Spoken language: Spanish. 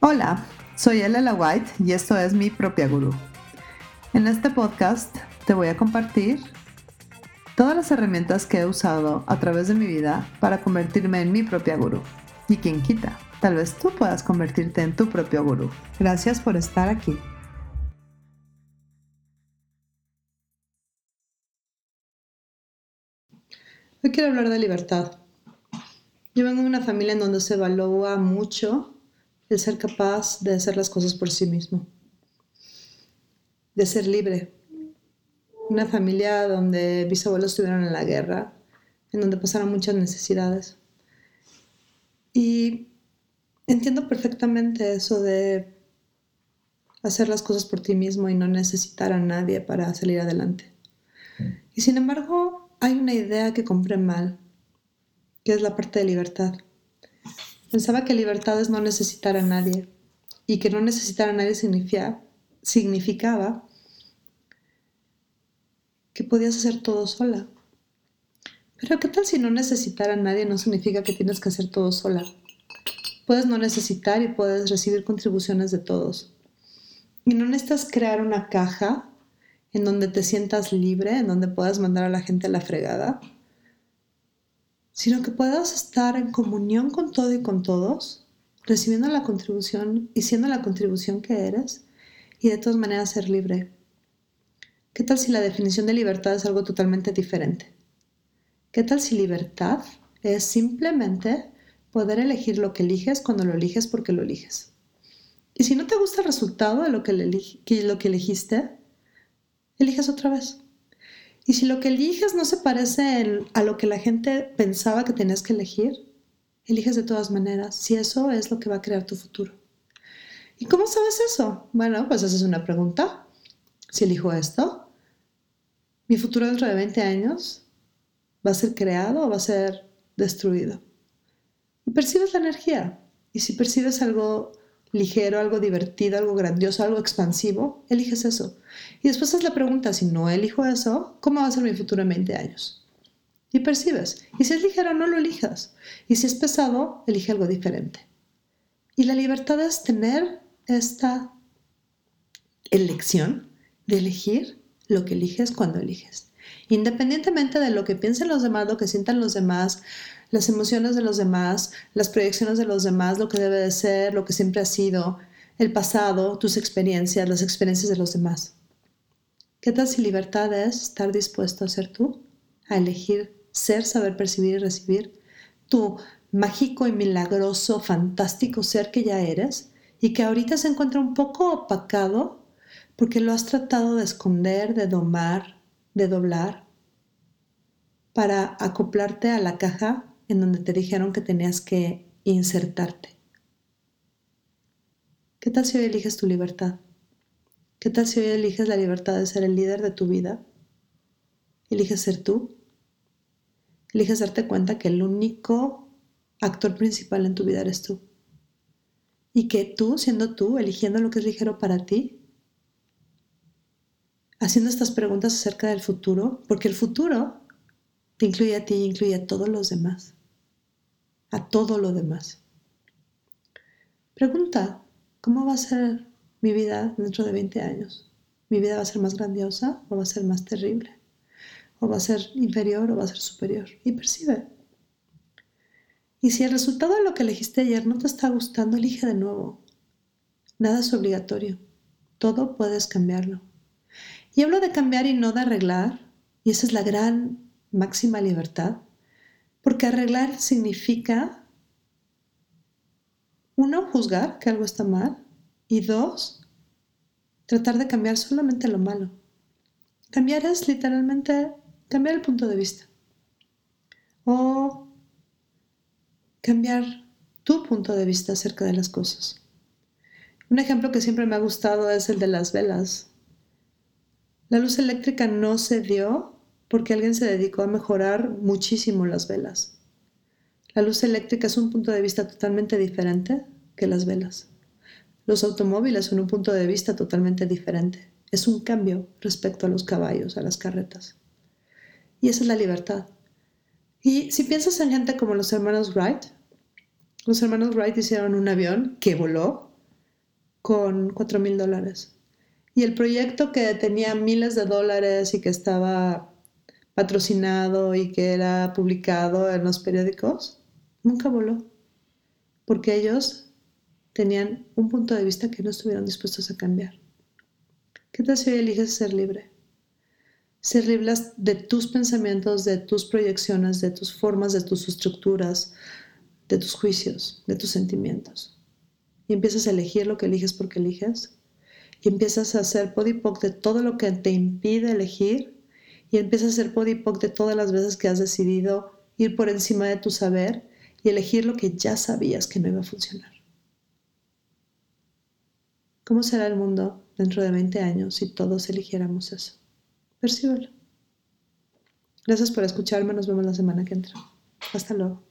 Hola, soy Elela White y esto es mi propia gurú. En este podcast te voy a compartir todas las herramientas que he usado a través de mi vida para convertirme en mi propia gurú. Y quien quita, tal vez tú puedas convertirte en tu propio gurú. Gracias por estar aquí. Hoy quiero hablar de libertad. Yo vengo de una familia en donde se evalúa mucho el ser capaz de hacer las cosas por sí mismo, de ser libre. Una familia donde mis abuelos estuvieron en la guerra, en donde pasaron muchas necesidades. Y entiendo perfectamente eso de hacer las cosas por ti mismo y no necesitar a nadie para salir adelante. Y sin embargo, hay una idea que compré mal, que es la parte de libertad. Pensaba que libertad es no necesitar a nadie y que no necesitar a nadie significaba que podías hacer todo sola. Pero ¿qué tal si no necesitar a nadie no significa que tienes que hacer todo sola? Puedes no necesitar y puedes recibir contribuciones de todos. Y no necesitas crear una caja en donde te sientas libre, en donde puedas mandar a la gente a la fregada sino que puedas estar en comunión con todo y con todos, recibiendo la contribución y siendo la contribución que eres, y de todas maneras ser libre. ¿Qué tal si la definición de libertad es algo totalmente diferente? ¿Qué tal si libertad es simplemente poder elegir lo que eliges cuando lo eliges porque lo eliges? Y si no te gusta el resultado de lo que, elegiste, eliges otra vez. Y si lo que eliges no se parece a lo que la gente pensaba que tenías que elegir, eliges de todas maneras, si eso es lo que va a crear tu futuro. ¿Y cómo sabes eso? Bueno, pues esa es una pregunta. Si elijo esto, mi futuro dentro de 20 años va a ser creado o va a ser destruido. Y percibes la energía. Y si percibes algo ligero, algo divertido, algo grandioso, algo expansivo, eliges eso. Y después es la pregunta, si no elijo eso, ¿cómo va a ser mi futuro en 20 años? Y percibes. Y si es ligero, no lo elijas. Y si es pesado, elige algo diferente. Y la libertad es tener esta elección de elegir lo que eliges cuando eliges. Independientemente de lo que piensen los demás, lo que sientan los demás, las emociones de los demás, las proyecciones de los demás, lo que debe de ser, lo que siempre ha sido, el pasado, tus experiencias, las experiencias de los demás. ¿Qué tal si libertad es estar dispuesto a ser tú? A elegir ser, saber percibir y recibir tu mágico y milagroso, fantástico ser que ya eres y que ahorita se encuentra un poco opacado porque lo has tratado de esconder, de domar, de doblar para acoplarte a la caja en donde te dijeron que tenías que insertarte. ¿Qué tal si hoy eliges tu libertad? ¿Qué tal si hoy eliges la libertad de ser el líder de tu vida? ¿Eliges ser tú? ¿Eliges darte cuenta que el único actor principal en tu vida eres tú? Y que tú, siendo tú, eligiendo lo que es ligero para ti, haciendo estas preguntas acerca del futuro, porque el futuro te incluye a ti y incluye a todos los demás a todo lo demás. Pregunta, ¿cómo va a ser mi vida dentro de 20 años? ¿Mi vida va a ser más grandiosa o va a ser más terrible? ¿O va a ser inferior o va a ser superior? Y percibe. Y si el resultado de lo que elegiste ayer no te está gustando, elige de nuevo. Nada es obligatorio. Todo puedes cambiarlo. Y hablo de cambiar y no de arreglar, y esa es la gran máxima libertad, porque arreglar significa, uno, juzgar que algo está mal y dos, tratar de cambiar solamente lo malo. Cambiar es literalmente cambiar el punto de vista o cambiar tu punto de vista acerca de las cosas. Un ejemplo que siempre me ha gustado es el de las velas. La luz eléctrica no se dio porque alguien se dedicó a mejorar muchísimo las velas. La luz eléctrica es un punto de vista totalmente diferente que las velas. Los automóviles son un punto de vista totalmente diferente. Es un cambio respecto a los caballos, a las carretas. Y esa es la libertad. Y si piensas en gente como los hermanos Wright, los hermanos Wright hicieron un avión que voló con 4 mil dólares. Y el proyecto que tenía miles de dólares y que estaba patrocinado y que era publicado en los periódicos, nunca voló. Porque ellos tenían un punto de vista que no estuvieron dispuestos a cambiar. ¿Qué tal si hoy eliges ser libre? Ser libre de tus pensamientos, de tus proyecciones, de tus formas, de tus estructuras, de tus juicios, de tus sentimientos. Y empiezas a elegir lo que eliges porque eliges. Y empiezas a hacer podipoc de todo lo que te impide elegir. Y empiezas a hacer podipoc de todas las veces que has decidido ir por encima de tu saber y elegir lo que ya sabías que no iba a funcionar. ¿Cómo será el mundo dentro de 20 años si todos eligiéramos eso? Percíbelo. Gracias por escucharme. Nos vemos la semana que entra. Hasta luego.